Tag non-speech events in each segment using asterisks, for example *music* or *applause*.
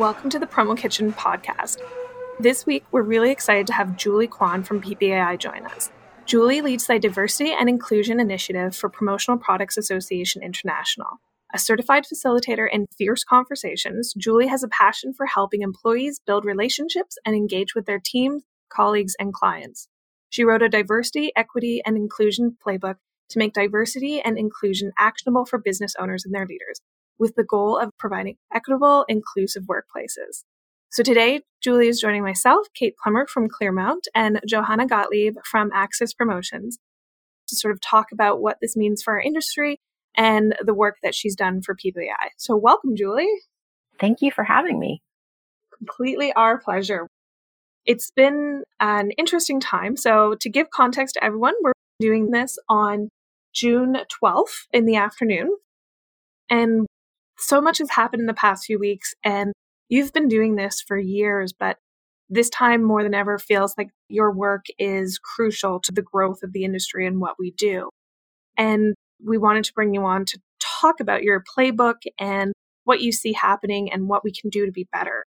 Welcome to the Promo Kitchen podcast. This week, we're really excited to have Julie Kwan from PPAI join us. Julie leads the Diversity and Inclusion Initiative for Promotional Products Association International. A certified facilitator in fierce conversations, Julie has a passion for helping employees build relationships and engage with their teams, colleagues, and clients. She wrote a diversity, equity, and inclusion playbook to make diversity and inclusion actionable for business owners and their leaders, with the goal of providing equitable, inclusive workplaces. So today, Julie is joining myself, Kate Plummer from Clearmount, and Johanna Gottlieb from Access Promotions to sort of talk about what this means for our industry and the work that she's done for PPAI. So welcome, Julie. Thank you for having me. Completely our pleasure. It's been an interesting time. So to give context to everyone, we're doing this on June 12th in the afternoon. And so much has happened in the past few weeks, and you've been doing this for years, but this time more than ever feels like your work is crucial to the growth of the industry and what we do. And we wanted to bring you on to talk about your playbook and what you see happening and what we can do to be better.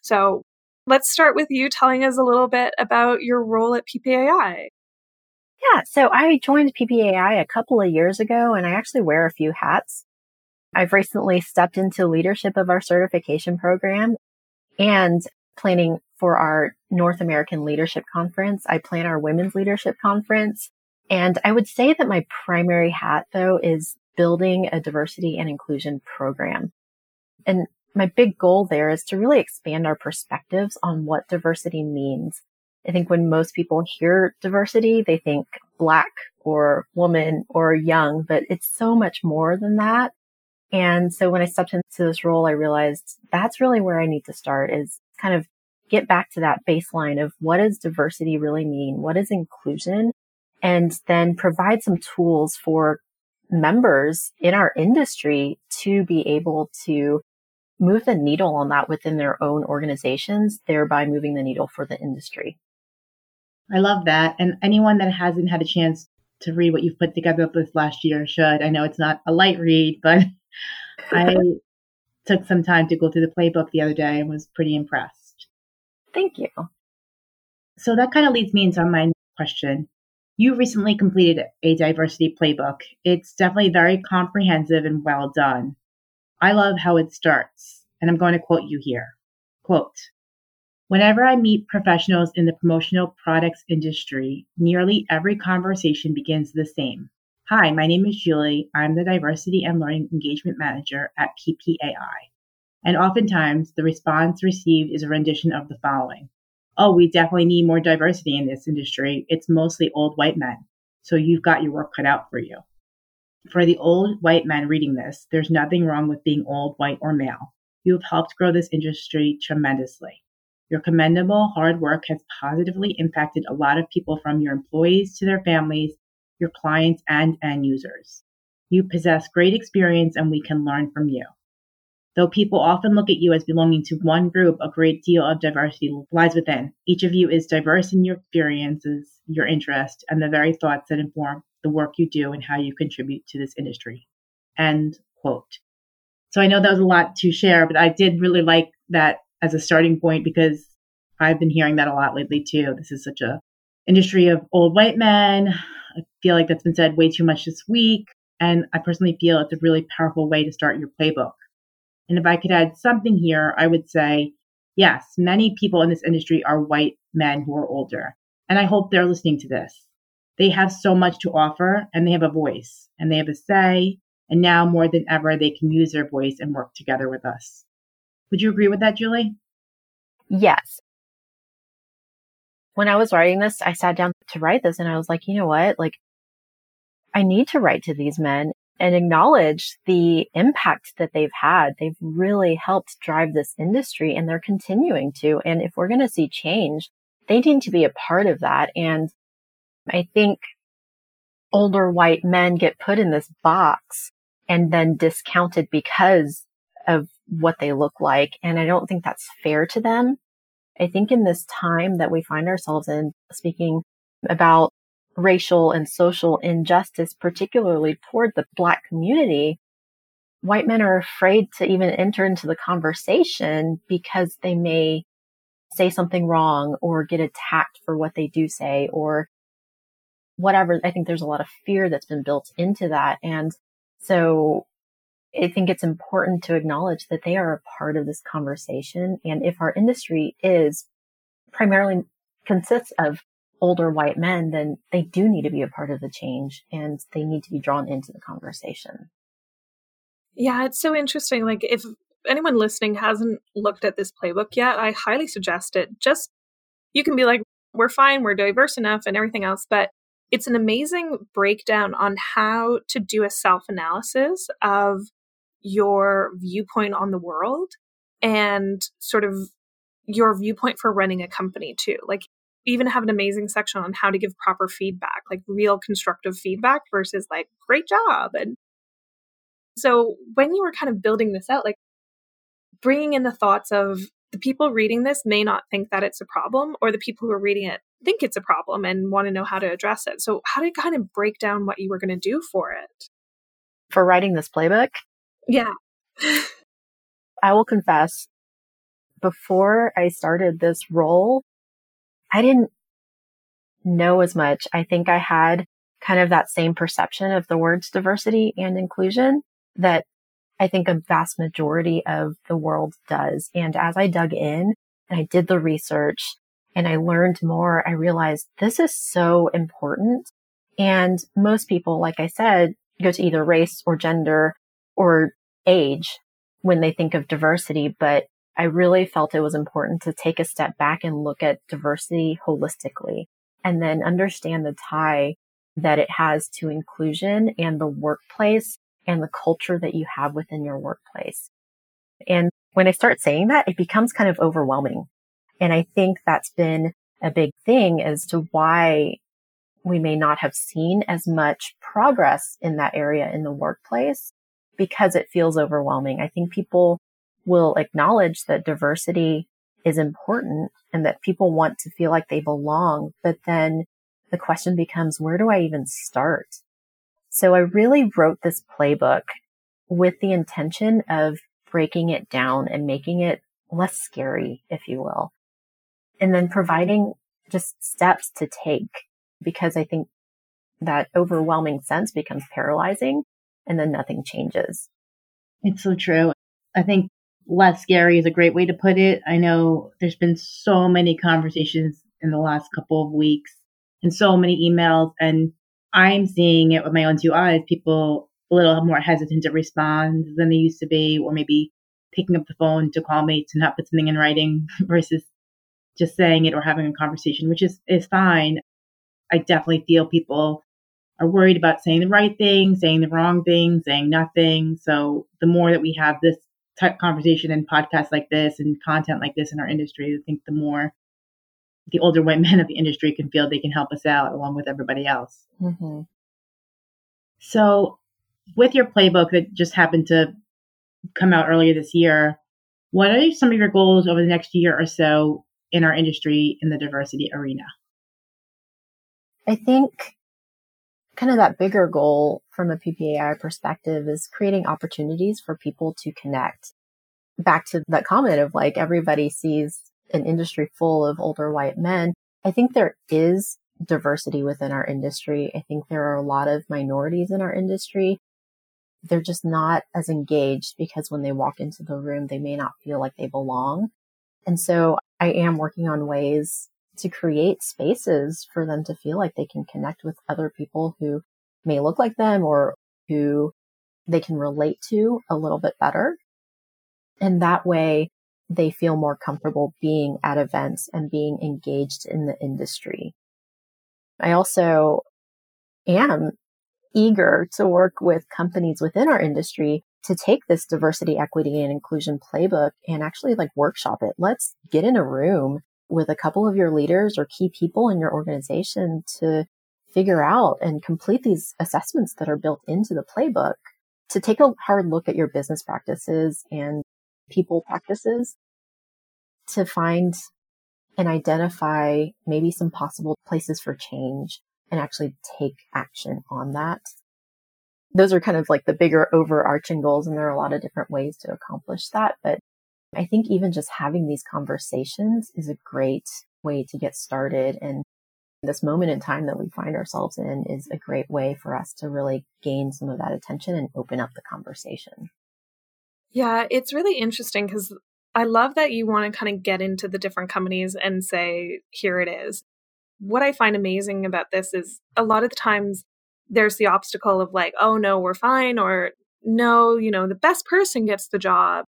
So let's start with you telling us a little bit about your role at PPAI. Yeah, so I joined PPAI a couple of years ago and I actually wear a few hats. I've recently stepped into leadership of our certification program and planning for our North American Leadership Conference. I plan our Women's Leadership Conference. And I would say that my primary hat though is building a diversity and inclusion program. And my big goal there is to really expand our perspectives on what diversity means. I think when most people hear diversity, they think black or woman or young, but it's so much more than that. And so when I stepped into this role, I realized that's really where I need to start is kind of get back to that baseline of what does diversity really mean? What is inclusion? And then provide some tools for members in our industry to be able to move the needle on that within their own organizations, thereby moving the needle for the industry. I love that. And anyone that hasn't had a chance to read what you've put together this last year should. I know it's not a light read, but *laughs* I took some time to go through the playbook the other day and was pretty impressed. Thank you. So that kind of leads me into my question. You recently completed a diversity playbook. It's definitely very comprehensive and well done. I love how it starts, and I'm going to quote you here. Quote, Whenever I meet professionals in the promotional products industry, nearly every conversation begins the same. Hi, my name is Julie. I'm the Diversity and Learning Engagement Manager at PPAI. And oftentimes, the response received is a rendition of the following Oh, we definitely need more diversity in this industry. It's mostly old white men. So you've got your work cut out for you. For the old white men reading this, there's nothing wrong with being old, white, or male. You have helped grow this industry tremendously. Your commendable hard work has positively impacted a lot of people from your employees to their families your clients, and end users. You possess great experience and we can learn from you. Though people often look at you as belonging to one group, a great deal of diversity lies within. Each of you is diverse in your experiences, your interests, and the very thoughts that inform the work you do and how you contribute to this industry. End quote. So I know that was a lot to share, but I did really like that as a starting point because I've been hearing that a lot lately too. This is such a industry of old white men, feel like that's been said way too much this week. And I personally feel it's a really powerful way to start your playbook. And if I could add something here, I would say, yes, many people in this industry are white men who are older. And I hope they're listening to this. They have so much to offer and they have a voice and they have a say. And now more than ever, they can use their voice and work together with us. Would you agree with that, Julie? Yes when I was writing this, I sat down to write this and I was like, you know what? Like, I need to write to these men and acknowledge the impact that they've had. They've really helped drive this industry and they're continuing to. And if we're going to see change, they need to be a part of that. And I think older white men get put in this box and then discounted because of what they look like. And I don't think that's fair to them. I think in this time that we find ourselves in, speaking about racial and social injustice, particularly toward the Black community, white men are afraid to even enter into the conversation because they may say something wrong or get attacked for what they do say or whatever. I think there's a lot of fear that's been built into that. And so I think it's important to acknowledge that they are a part of this conversation. And if our industry is primarily consists of older white men, then they do need to be a part of the change and they need to be drawn into the conversation. Yeah, it's so interesting. Like, if anyone listening hasn't looked at this playbook yet, I highly suggest it. Just, you can be like, we're fine, we're diverse enough, and everything else. But it's an amazing breakdown on how to do a self analysis of your viewpoint on the world and sort of your viewpoint for running a company too. Like even have an amazing section on how to give proper feedback, like real constructive feedback versus like great job. And so when you were kind of building this out, like bringing in the thoughts of the people reading this may not think that it's a problem, or the people who are reading it think it's a problem and want to know how to address it. So, how did you kind of break down what you were going to do for it? For writing this playbook? Yeah. *laughs* I will confess, before I started this role, I didn't know as much. I think I had kind of that same perception of the words diversity and inclusion that I think a vast majority of the world does. And as I dug in and I did the research and I learned more, I realized this is so important. And most people, like I said, go to either race or gender or age when they think of diversity. But I really felt it was important to take a step back and look at diversity holistically and then understand the tie that it has to inclusion and the workplace and the culture that you have within your workplace. And when I start saying that, it becomes kind of overwhelming. And I think that's been a big thing as to why we may not have seen as much progress in that area in the workplace because it feels overwhelming. I think people will acknowledge that diversity is important and that people want to feel like they belong. But then the question becomes, where do I even start? So I really wrote this playbook with the intention of breaking it down and making it less scary, if you will. And then providing just steps to take because I think that overwhelming sense becomes paralyzing and then nothing changes. It's so true. I think less scary is a great way to put it. I know there's been so many conversations in the last couple of weeks and so many emails, and I'm seeing it with my own two eyes. People a little more hesitant to respond than they used to be, or maybe picking up the phone to call me to not put something in writing *laughs* versus just saying it or having a conversation, which is, is fine. I definitely feel people are worried about saying the right thing, saying the wrong thing, saying nothing. So the more that we have this type conversation and podcasts like this and content like this in our industry, I think the more the older white *laughs* men of the industry can feel they can help us out along with everybody else. Mm-hmm. So, with your playbook that just happened to come out earlier this year, what are some of your goals over the next year or so in our industry in the diversity arena? I think kind of that bigger goal from a PPAI perspective is creating opportunities for people to connect. Back to that comment of like everybody sees an industry full of older white men. I think there is diversity within our industry. I think there are a lot of minorities in our industry. They're just not as engaged because when they walk into the room, they may not feel like they belong. And so I am working on ways to create spaces for them to feel like they can connect with other people who may look like them or who they can relate to a little bit better. And that way they feel more comfortable being at events and being engaged in the industry. I also am eager to work with companies within our industry to take this diversity, equity, and inclusion playbook and actually like workshop it. Let's get in a room with a couple of your leaders or key people in your organization to figure out and complete these assessments that are built into the playbook to take a hard look at your business practices and people practices to find and identify maybe some possible places for change and actually take action on that. those are kind of like the bigger overarching goals. And there are a lot of different ways to accomplish that. But I think even just having these conversations is a great way to get started. And this moment in time that we find ourselves in is a great way for us to really gain some of that attention and open up the conversation. Yeah, it's really interesting because I love that you want to kind of get into the different companies and say, here it is. What I find amazing about this is a lot of the times there's the obstacle of like, oh no, we're fine, or no, you know, the best person gets the job.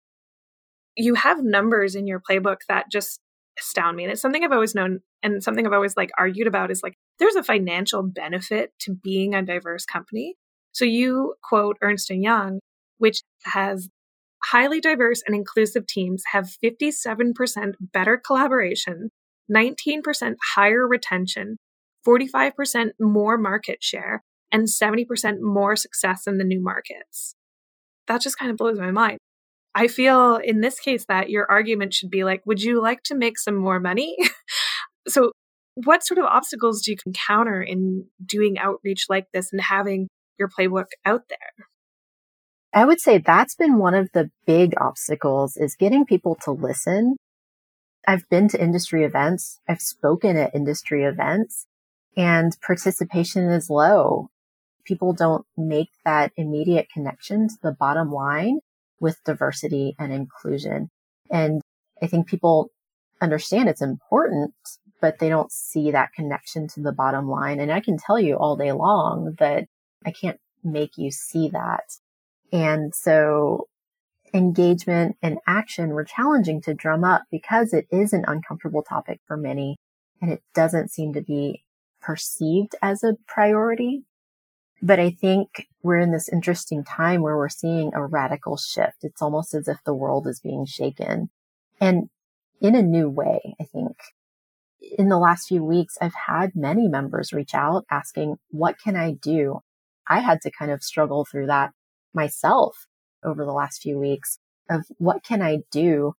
You have numbers in your playbook that just astound me. And it's something I've always known and something I've always like argued about is like there's a financial benefit to being a diverse company. So you quote Ernst and Young, which has highly diverse and inclusive teams have 57% better collaboration, 19% higher retention, 45% more market share, and 70% more success in the new markets. That just kind of blows my mind. I feel in this case that your argument should be like, would you like to make some more money? *laughs* so, what sort of obstacles do you encounter in doing outreach like this and having your playbook out there? I would say that's been one of the big obstacles is getting people to listen. I've been to industry events. I've spoken at industry events and participation is low. People don't make that immediate connection to the bottom line with diversity and inclusion. And I think people understand it's important, but they don't see that connection to the bottom line. And I can tell you all day long that I can't make you see that. And so engagement and action were challenging to drum up because it is an uncomfortable topic for many and it doesn't seem to be perceived as a priority. But I think we're in this interesting time where we're seeing a radical shift. It's almost as if the world is being shaken and in a new way, I think. In the last few weeks, I've had many members reach out asking, what can I do? I had to kind of struggle through that myself over the last few weeks of what can I do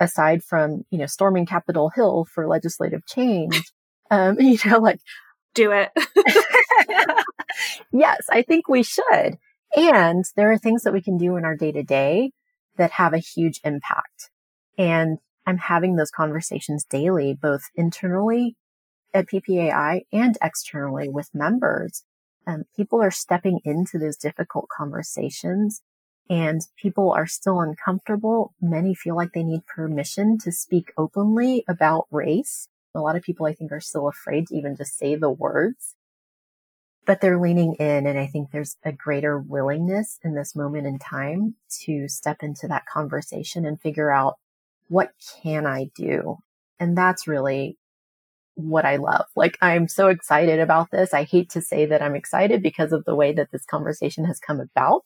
aside from, you know, storming Capitol Hill for legislative change. *laughs* Um, you know, like do it. *laughs* yes, I think we should. And there are things that we can do in our day to day that have a huge impact. And I'm having those conversations daily, both internally at PPAI and externally with members um, people are stepping into those difficult conversations and people are still uncomfortable. Many feel like they need permission to speak openly about race. A lot of people, I think, are still afraid to even just say the words, but they're leaning in. And I think there's a greater willingness in this moment in time to step into that conversation and figure out what can I do? And that's really what I love. Like I'm so excited about this. I hate to say that I'm excited because of the way that this conversation has come about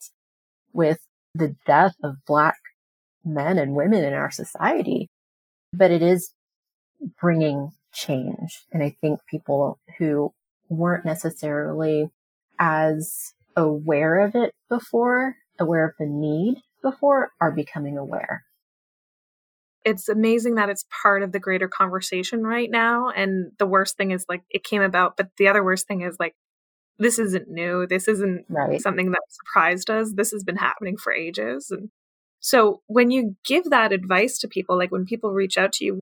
with the death of black men and women in our society, but it is bringing change. And I think people who weren't necessarily as aware of it before, aware of the need before are becoming aware it's amazing that it's part of the greater conversation right now. And the worst thing is like it came about, but the other worst thing is like this isn't new. This isn't right. something that surprised us. This has been happening for ages. And so when you give that advice to people, like when people reach out to you,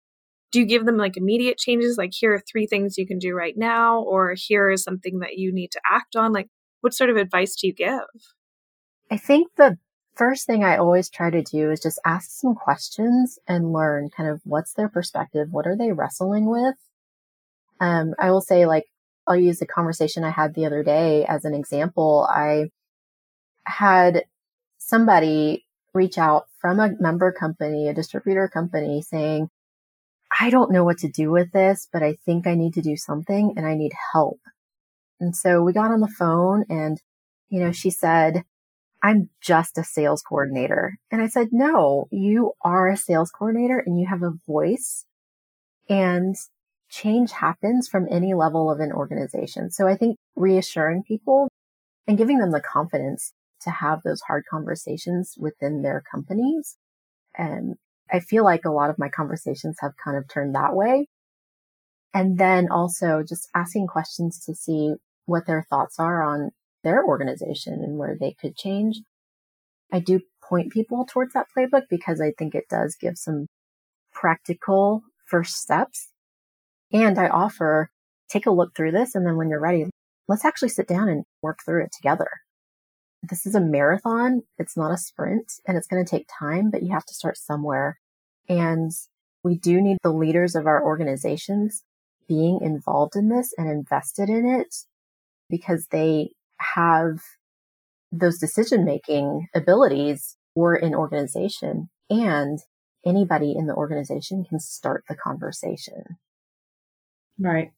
do you give them like immediate changes? Like here are three things you can do right now, or here is something that you need to act on? Like what sort of advice do you give? I think the first thing I always try to do is just ask some questions and learn kind of what's their perspective. What are they wrestling with? Um, I will say like, I'll use a conversation I had the other day as an example. I had somebody reach out from a member company, a distributor company saying, I don't know what to do with this, but I think I need to do something and I need help. And so we got on the phone and, you know, she said, I'm just a sales coordinator. And I said, no, you are a sales coordinator and you have a voice and change happens from any level of an organization. So I think reassuring people and giving them the confidence to have those hard conversations within their companies. And I feel like a lot of my conversations have kind of turned that way. And then also just asking questions to see what their thoughts are on their organization and where they could change. I do point people towards that playbook because I think it does give some practical first steps. And I offer take a look through this. And then when you're ready, let's actually sit down and work through it together. This is a marathon. It's not a sprint and it's going to take time, but you have to start somewhere. And we do need the leaders of our organizations being involved in this and invested in it because they have those decision making abilities for an organization and anybody in the organization can start the conversation. Right.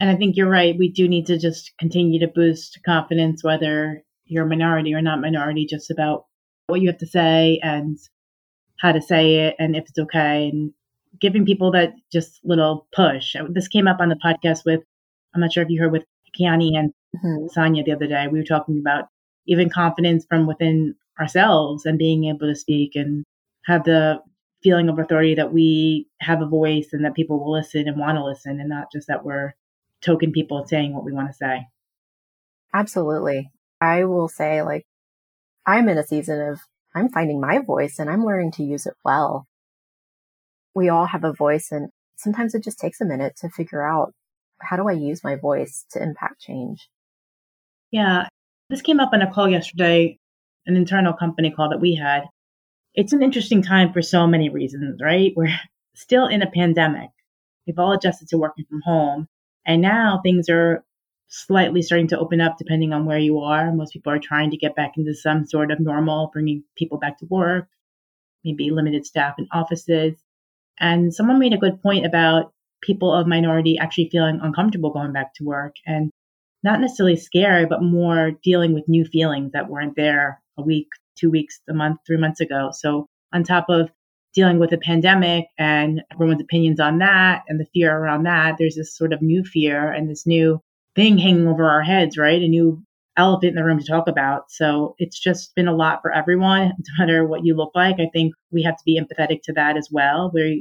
And I think you're right. We do need to just continue to boost confidence, whether you're a minority or not minority, just about what you have to say and how to say it and if it's okay and giving people that just little push. This came up on the podcast with, I'm not sure if you heard with Kiani and mm-hmm. Sonia the other day. We were talking about even confidence from within ourselves and being able to speak and have the feeling of authority that we have a voice and that people will listen and want to listen and not just that we're token people saying what we want to say. Absolutely. I will say like I'm in a season of I'm finding my voice and I'm learning to use it well. We all have a voice and sometimes it just takes a minute to figure out how do I use my voice to impact change? Yeah. This came up on a call yesterday, an internal company call that we had. It's an interesting time for so many reasons, right? We're still in a pandemic. We've all adjusted to working from home. And now things are slightly starting to open up depending on where you are. Most people are trying to get back into some sort of normal, bringing people back to work, maybe limited staff in offices. And someone made a good point about people of minority actually feeling uncomfortable going back to work and not necessarily scared, but more dealing with new feelings that weren't there a week, two weeks, a month, three months ago. So on top of dealing with a pandemic and everyone's opinions on that and the fear around that, there's this sort of new fear and this new thing hanging over our heads, right? A new elephant in the room to talk about. So it's just been a lot for everyone, *laughs* no matter what you look like. I think we have to be empathetic to that as well. Where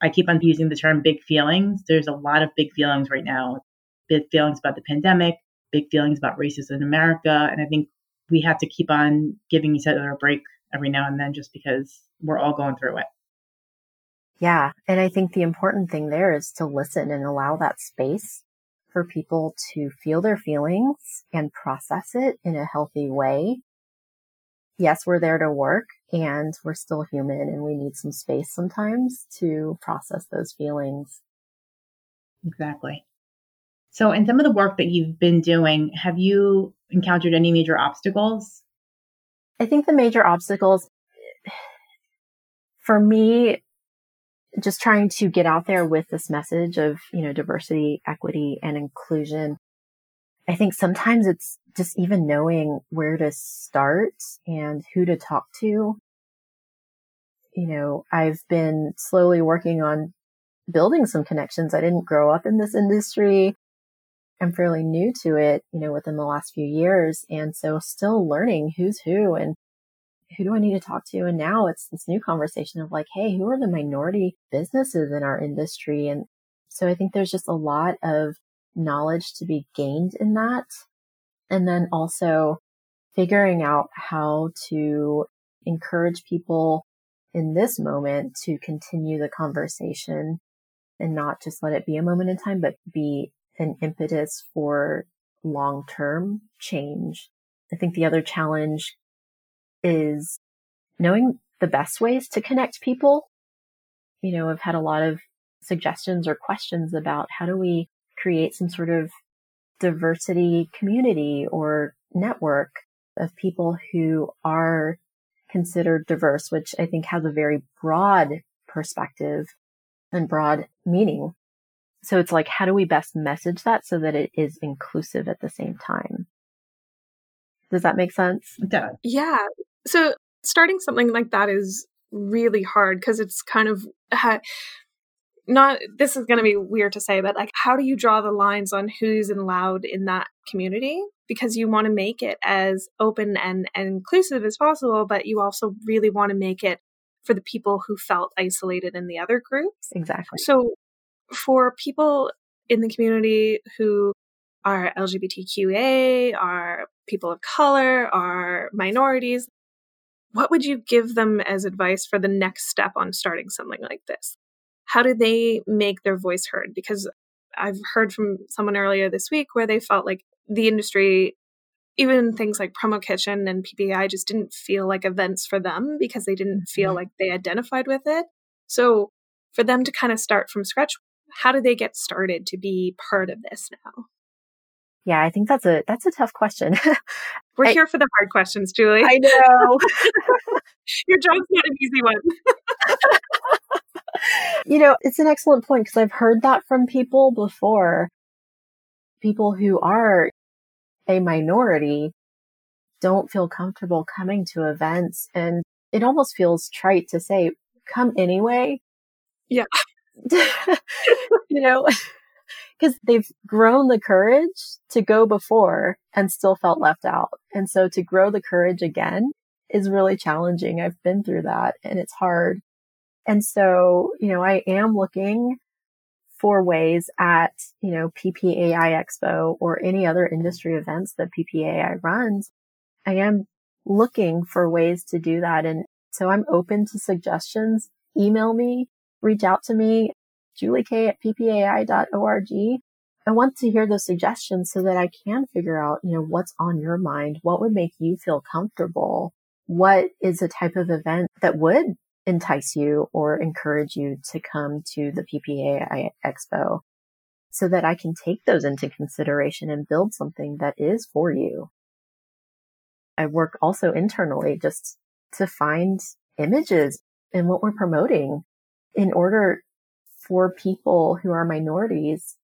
I keep on using the term big feelings. There's a lot of big feelings right now. Big feelings about the pandemic, big feelings about racism in America. And I think we have to keep on giving each other a break every now and then just because we're all going through it. Yeah. And I think the important thing there is to listen and allow that space for people to feel their feelings and process it in a healthy way. Yes, we're there to work and we're still human and we need some space sometimes to process those feelings. Exactly. So, in some of the work that you've been doing, have you encountered any major obstacles? I think the major obstacles *sighs* for me just trying to get out there with this message of, you know, diversity, equity and inclusion. I think sometimes it's just even knowing where to start and who to talk to. You know, I've been slowly working on building some connections. I didn't grow up in this industry. I'm fairly new to it, you know, within the last few years. And so still learning who's who and who do I need to talk to? And now it's this new conversation of like, hey, who are the minority businesses in our industry? And so I think there's just a lot of knowledge to be gained in that. And then also figuring out how to encourage people in this moment to continue the conversation and not just let it be a moment in time, but be an impetus for long term change. I think the other challenge is knowing the best ways to connect people. You know, I've had a lot of suggestions or questions about how do we create some sort of diversity community or network of people who are considered diverse, which I think has a very broad perspective and broad meaning. So it's like, how do we best message that so that it is inclusive at the same time? Does that make sense? It does. Yeah. So starting something like that is really hard because it's kind of not this is going to be weird to say but like how do you draw the lines on who's allowed in that community because you want to make it as open and, and inclusive as possible but you also really want to make it for the people who felt isolated in the other groups exactly so for people in the community who are LGBTQA, are people of color, are minorities. What would you give them as advice for the next step on starting something like this? How do they make their voice heard? Because I've heard from someone earlier this week where they felt like the industry, even things like Promo Kitchen and PPAI, just didn't feel like events for them because they didn't feel mm-hmm. like they identified with it. So for them to kind of start from scratch, how do they get started to be part of this now? Yeah, I think that's a that's a tough question. *laughs* We're I, here for the hard questions, Julie. I know. *laughs* *laughs* Your job's not an easy one. you know, it's an excellent point because I've heard that from people before. People who are a minority don't feel comfortable coming to events and it almost feels trite to say come anyway. Yeah. you know, because they've grown the courage to go before and still felt left out. And so to grow the courage again is really challenging. I've been through that and it's hard. And so, you know, I am looking for ways at, you know, PPAI Expo or any other industry events that PPAI runs. I am looking for ways to do that. And so I'm open to suggestions. Email me, reach out to me, juliek at ppai.org. I want to hear those suggestions so that I can figure out, you know, what's on your mind. What would make you feel comfortable? What is a type of event that would entice you or encourage you to come to the PPAI Expo so that I can take those into consideration and build something that is for you. I work also internally just to find images and what we're promoting in order for people who are minorities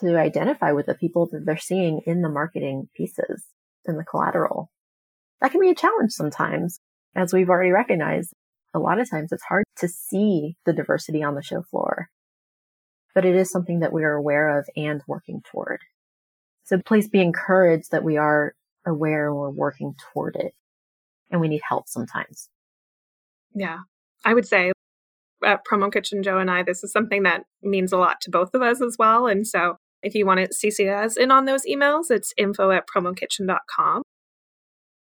to identify with the people that they're seeing in the marketing pieces in the collateral. That can be a challenge sometimes, as we've already recognized. A lot of times it's hard to see the diversity on the show floor, but it is something that we are aware of and working toward. So please be encouraged that we are aware and we're working toward it and we need help sometimes. Yeah. I would say at Promo Kitchen Joe and I, this is something that means a lot to both of us as well. And so if you want to CC us in on those emails, it's info at promokitchen.com.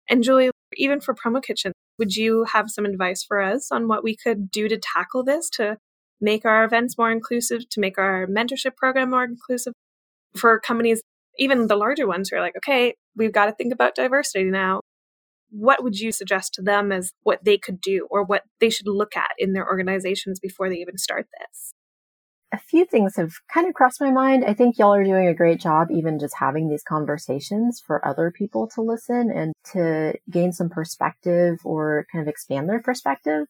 And Julie, even for Promo Kitchen, would you have some advice for us on what we could do to tackle this to make our events more inclusive, to make our mentorship program more inclusive for companies, even the larger ones who are like, okay, we've got to think about diversity now what would you suggest to them as what they could do or what they should look at in their organizations before they even start this? A few things have kind of crossed my mind. I think y'all are doing a great job, even just having these conversations for other people to listen and to gain some perspective or kind of expand their perspective.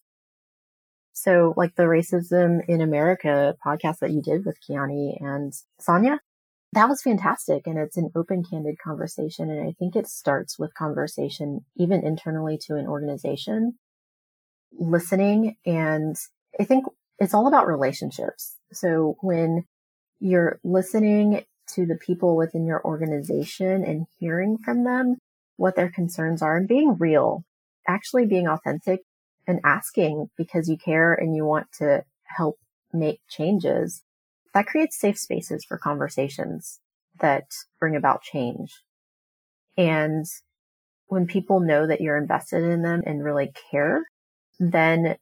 So, like the Racism in America podcast that you did with Kiani and Sonia, that was fantastic. And it's an open, candid conversation. And I think it starts with conversation, even internally to an organization, listening. And I think it's all about relationships. So when you're listening to the people within your organization and hearing from them what their concerns are and being real, actually being authentic and asking because you care and you want to help make changes that creates safe spaces for conversations that bring about change. And when people know that you're invested in them and really care, then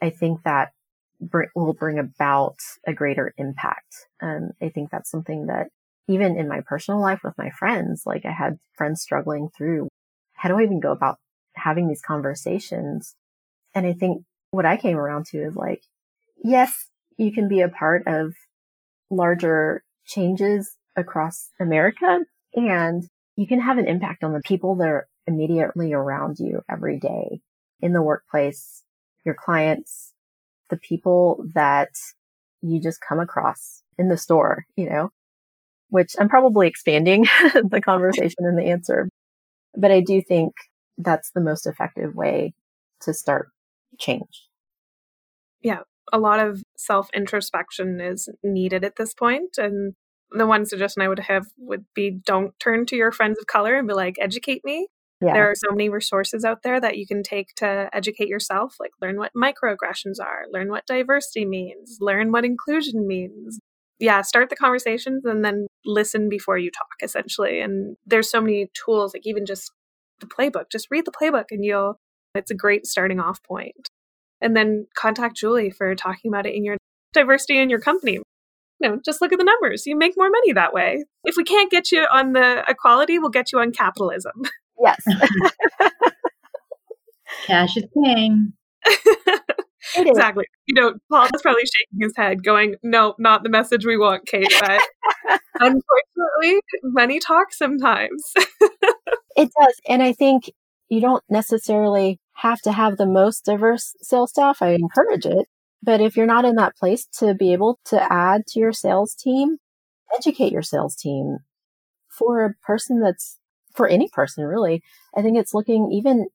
I think that br- will bring about a greater impact. Um, I think that's something that even in my personal life with my friends, like I had friends struggling through how do I even go about having these conversations? And I think what I came around to is like, yes, you can be a part of larger changes across America and you can have an impact on the people that are immediately around you every day in the workplace, your clients, the people that you just come across in the store, you know, which I'm probably expanding *laughs* the conversation and the answer, but I do think that's the most effective way to start change. Yeah a lot of self introspection is needed at this point. And the one suggestion I would have would be don't turn to your friends of color and be like, educate me. Yeah. There are so many resources out there that you can take to educate yourself, like learn what microaggressions are, learn what diversity means, learn what inclusion means. yeah, start the conversations and then listen before you talk, essentially. And there's so many tools, like even just the playbook, just read the playbook and you'll, it's a great starting off point. And then contact Julie for talking about it in your diversity in your company. You know, just look at the numbers. You make more money that way. If we can't get you on the equality, we'll get you on capitalism. Yes. *laughs* *laughs* Cash is king. *laughs* exactly. You know, Paul is probably shaking his head, going, "No, not the message we want, Kate." But unfortunately, money talks sometimes. it does, and I think you don't necessarily have to have the most diverse sales staff. I encourage it, but if you're not in that place to be able to add to your sales team, educate your sales team for a person that's for any person really. I think it's looking even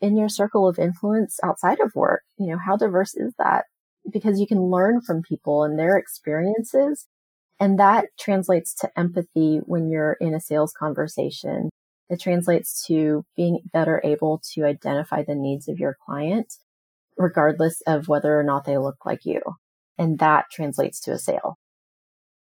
in your circle of influence outside of work. You know, how diverse is that? Because you can learn from people and their experiences. And that translates to empathy when you're in a sales conversation. It translates to being better able to identify the needs of your client, regardless of whether or not they look like you. And that translates to a sale.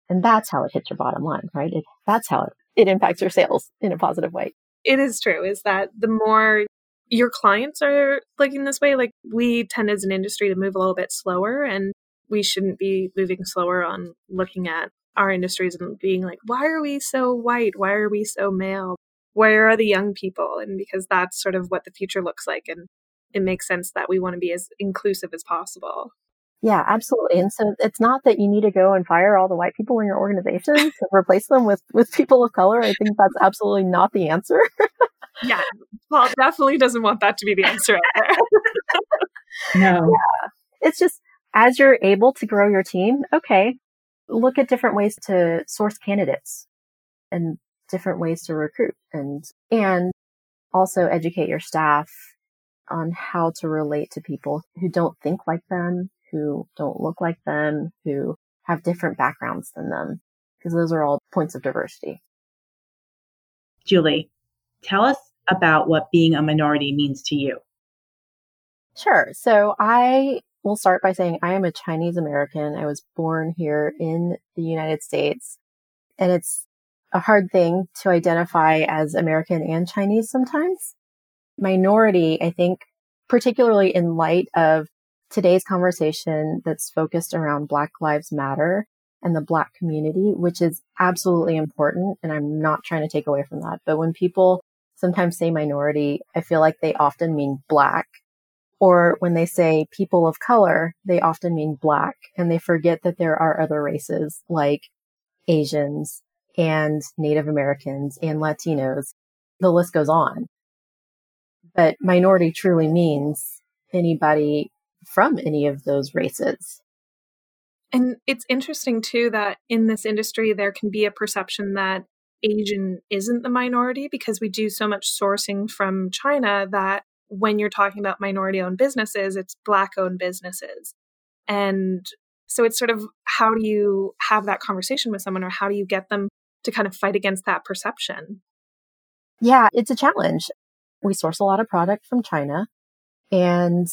And that's how it hits your bottom line, right? It, that's how it, it impacts your sales in a positive way. It is true, is that the more your clients are looking this way, like we tend as an industry to move a little bit slower and we shouldn't be moving slower on looking at our industries and being like, why are we so white? Why are we so male? Where are the young people? And because that's sort of what the future looks like. And it makes sense that we want to be as inclusive as possible. Yeah, absolutely. And so it's not that you need to go and fire all the white people in your organization to replace them with, with people of color. I think that's absolutely not the answer. *laughs* yeah, Paul definitely doesn't want that to be the answer *laughs* no. Yeah. It's just as you're able to grow your team, okay, look at different ways to source candidates and different ways to recruit and and also educate your staff on how to relate to people who don't think like them, who don't look like them, who have different backgrounds than them, because those are all points of diversity. Julie, tell us about what being a minority means to you. Sure. So I will start by saying I am a Chinese American. I was born here in the United States and it's a hard thing to identify as American and Chinese sometimes. Minority, I think, particularly in light of today's conversation that's focused around Black Lives Matter and the Black community, which is absolutely important. And I'm not trying to take away from that. But when people sometimes say minority, I feel like they often mean Black. Or when they say people of color, they often mean Black and they forget that there are other races like Asians and Native Americans and Latinos. The list goes on. But minority truly means anybody from any of those races. And it's interesting too that in this industry, there can be a perception that Asian isn't the minority because we do so much sourcing from China that when you're talking about minority owned businesses, it's Black owned businesses. And so it's sort of how do you have that conversation with someone or how do you get them to kind of fight against that perception? Yeah, it's a challenge. We source a lot of product from China and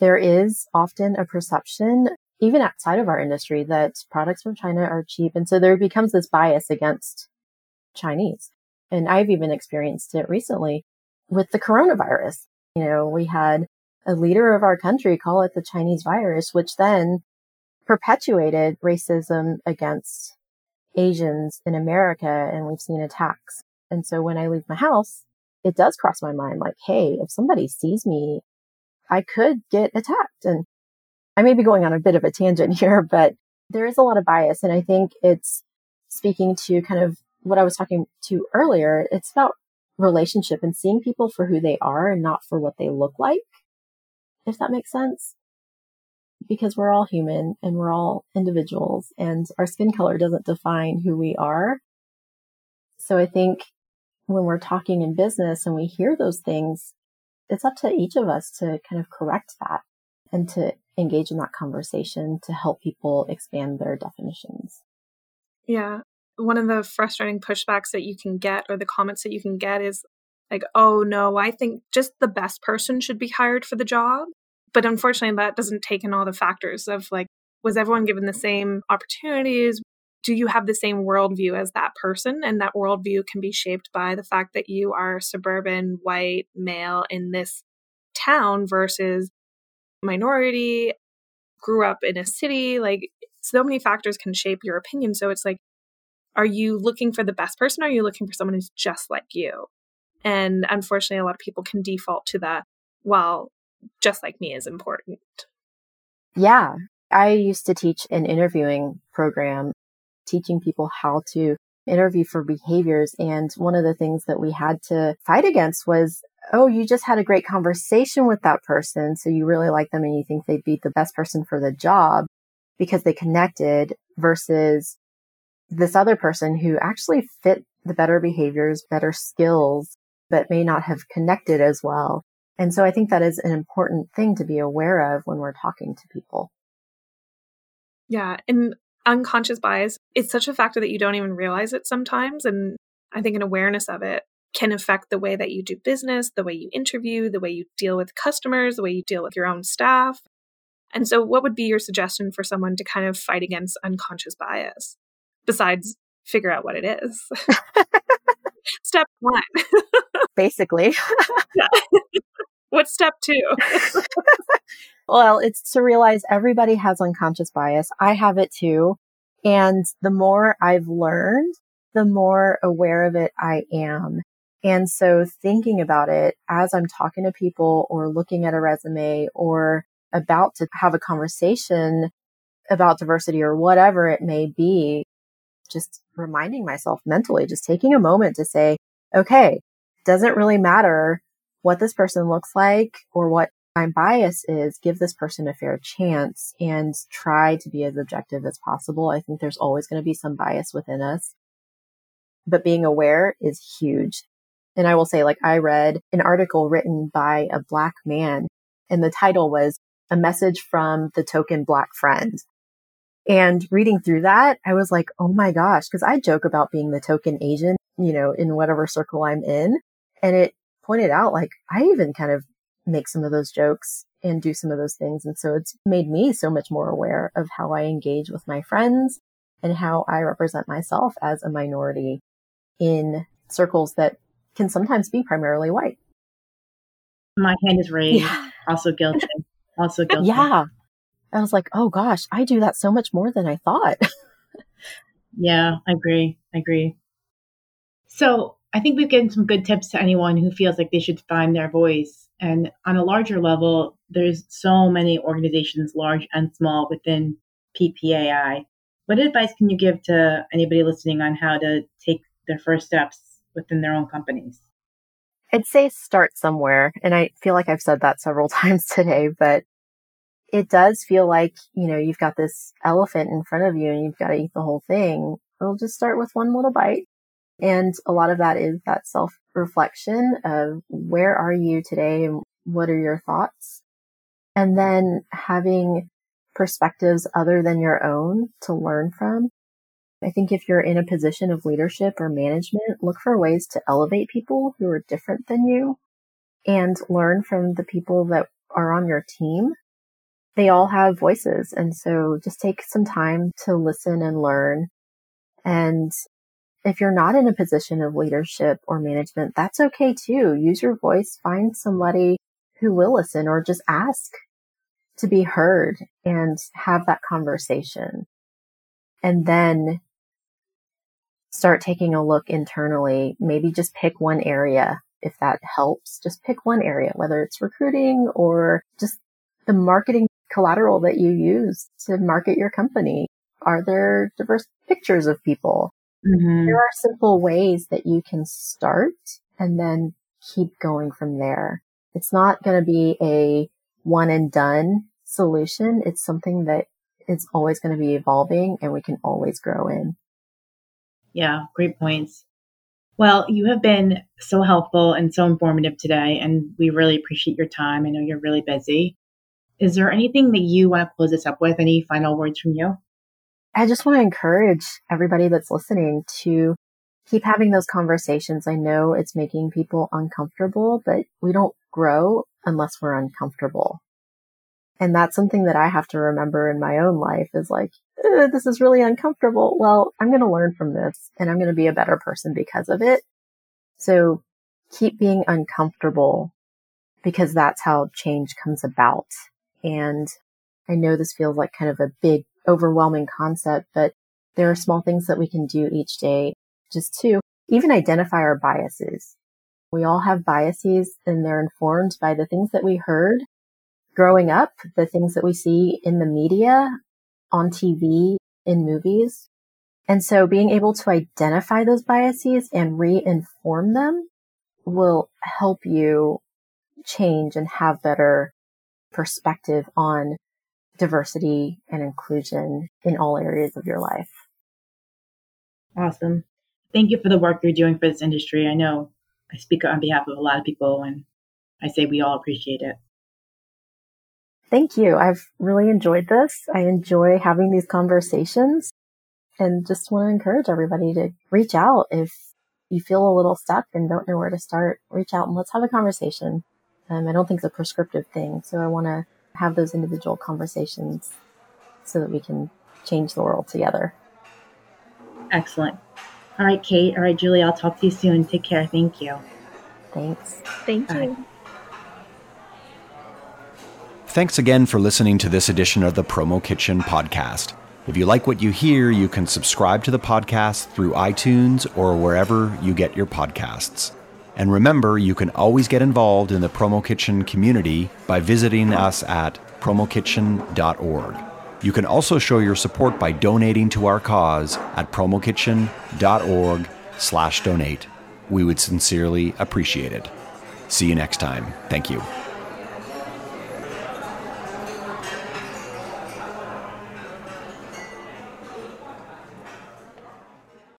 there is often a perception, even outside of our industry, that products from China are cheap. And so there becomes this bias against Chinese. And I've even experienced it recently with the coronavirus. You know, we had a leader of our country call it the Chinese virus, which then perpetuated racism against Asians in America. And we've seen attacks. And so when I leave my house, it does cross my mind like, Hey, if somebody sees me I could get attacked. And I may be going on a bit of a tangent *laughs* here, but there is a lot of bias. And I think it's speaking to kind of what I was talking to earlier. It's about relationship and seeing people for who they are and not for what they look like, if that makes sense. Because we're all human and we're all individuals and our skin color doesn't define who we are. So I think when we're talking in business and we hear those things, it's up to each of us to kind of correct that and to engage in that conversation to help people expand their definitions. Yeah. One of the frustrating pushbacks that you can get or the comments that you can get is like, oh no, I think just the best person should be hired for the job. But unfortunately, that doesn't take in all the factors of like, was everyone given the same opportunities? do you have the same worldview as that person? And that worldview can be shaped by the fact that you are suburban, white, male in this town versus minority, grew up in a city. Like, so many factors can shape your opinion. So it's like, are you looking for the best person? Or are you looking for someone who's just like you? And unfortunately, a lot of people can default to that. Well, just like me is important. Yeah. I used to teach an interviewing program, teaching people how to interview for behaviors. And one of the things that we had to fight against was, oh, you just had a great conversation with that person. So you really like them and you think they'd be the best person for the job because they connected versus this other person who actually fit the better behaviors, better skills, but may not have connected as well. And so I think that is an important thing to be aware of when we're talking to people. Yeah. And unconscious bias, it's such a factor that you don't even realize it sometimes. And I think an awareness of it can affect the way that you do business, the way you interview, the way you deal with customers, the way you deal with your own staff. And so, what would be your suggestion for someone to kind of fight against unconscious bias besides figure out what it is? *laughs* step one. *laughs* Basically. *laughs* What's step two? *laughs* well, it's to realize everybody has unconscious bias. I have it too. And the more I've learned, the more aware of it I am. And so thinking about it as I'm talking to people or looking at a resume or about to have a conversation about diversity or whatever it may be, just reminding myself mentally, just taking a moment to say, okay, doesn't really matter what this person looks like or what my bias is, give this person a fair chance and try to be as objective as possible. I think there's always going to be some bias within us, but being aware is huge. And I will say, like, I read an article written by a black man and the title was a message from the token black friend. And reading through that, I was like, oh my gosh, because I joke about being the token Asian, you know, in whatever circle I'm in. And it pointed out, like, I even kind of make some of those jokes and do some of those things. And so it's made me so much more aware of how I engage with my friends and how I represent myself as a minority in circles that can sometimes be primarily white. My hand is raised. Yeah. Also *laughs* guilty. Also guilty. Yeah. I was like, oh gosh, I do that so much more than I thought. *laughs* yeah, I agree. I agree. So I think we've given some good tips to anyone who feels like they should find their voice. And on a larger level, there's so many organizations, large and small, within PPAI. What advice can you give to anybody listening on how to take their first steps within their own companies? I'd say start somewhere. And I feel like I've said that several *laughs* times today, but it does feel like, you know, you've got this elephant in front of you and you've got to eat the whole thing. We'll just start with one little bite. And a lot of that is that self reflection of where are you today and what are your thoughts? And then having perspectives other than your own to learn from. I think if you're in a position of leadership or management, look for ways to elevate people who are different than you and learn from the people that are on your team they all have voices. And so just take some time to listen and learn. And if you're not in a position of leadership or management, that's okay too. Use your voice, find somebody who will listen or just ask to be heard and have that conversation. And then start taking a look internally. Maybe just pick one area if that helps. Just pick one area, whether it's recruiting or just the marketing collateral that you use to market your company? Are there diverse pictures of people? Mm-hmm. There are simple ways that you can start and then keep going from there. It's not going to be a one and done solution. It's something that is always going to be evolving and we can always grow in. Yeah, great points. Well, you have been so helpful and so informative today, and we really appreciate your time. I know you're really busy. Is there anything that you want to close this up with? Any final words from you? I just want to encourage everybody that's listening to keep having those conversations. I know it's making people uncomfortable, but we don't grow unless we're uncomfortable. And that's something that I have to remember in my own life is like, this is really uncomfortable. Well, I'm going to learn from this and I'm going to be a better person because of it. So keep being uncomfortable because that's how change comes about. And I know this feels like kind of a big, overwhelming concept, but there are small things that we can do each day just to even identify our biases. We all have biases and they're informed by the things that we heard growing up, the things that we see in the media, on TV, in movies. And so being able to identify those biases and reinform them will help you change and have better perspective on diversity and inclusion in all areas of your life. Awesome. Thank you for the work you're doing for this industry. I know I speak on behalf of a lot of people and I say we all appreciate it. Thank you. I've really enjoyed this. I enjoy having these conversations and just want to encourage everybody to reach out if you feel a little stuck and don't know where to start. Reach out and let's have a conversation. Um, I don't think it's a prescriptive thing. So I want to have those individual conversations so that we can change the world together. Excellent. All right, Kate. All right, Julie, I'll talk to you soon. Take care. Thank you. Thanks. Thank you. Bye. Thanks again for listening to this edition of the Promo Kitchen podcast. If you like what you hear, you can subscribe to the podcast through iTunes or wherever you get your podcasts. And remember, you can always get involved in the Promo Kitchen community by visiting us at promokitchen.org. You can also show your support by donating to our cause at promokitchen.org/donate. We would sincerely appreciate it. See you next time. Thank you.